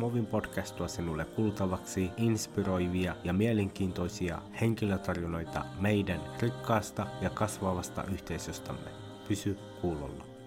Movin podcastua sinulle kuultavaksi inspiroivia ja mielenkiintoisia henkilötarinoita meidän rikkaasta ja kasvavasta yhteisöstämme. Pysy kuulolla.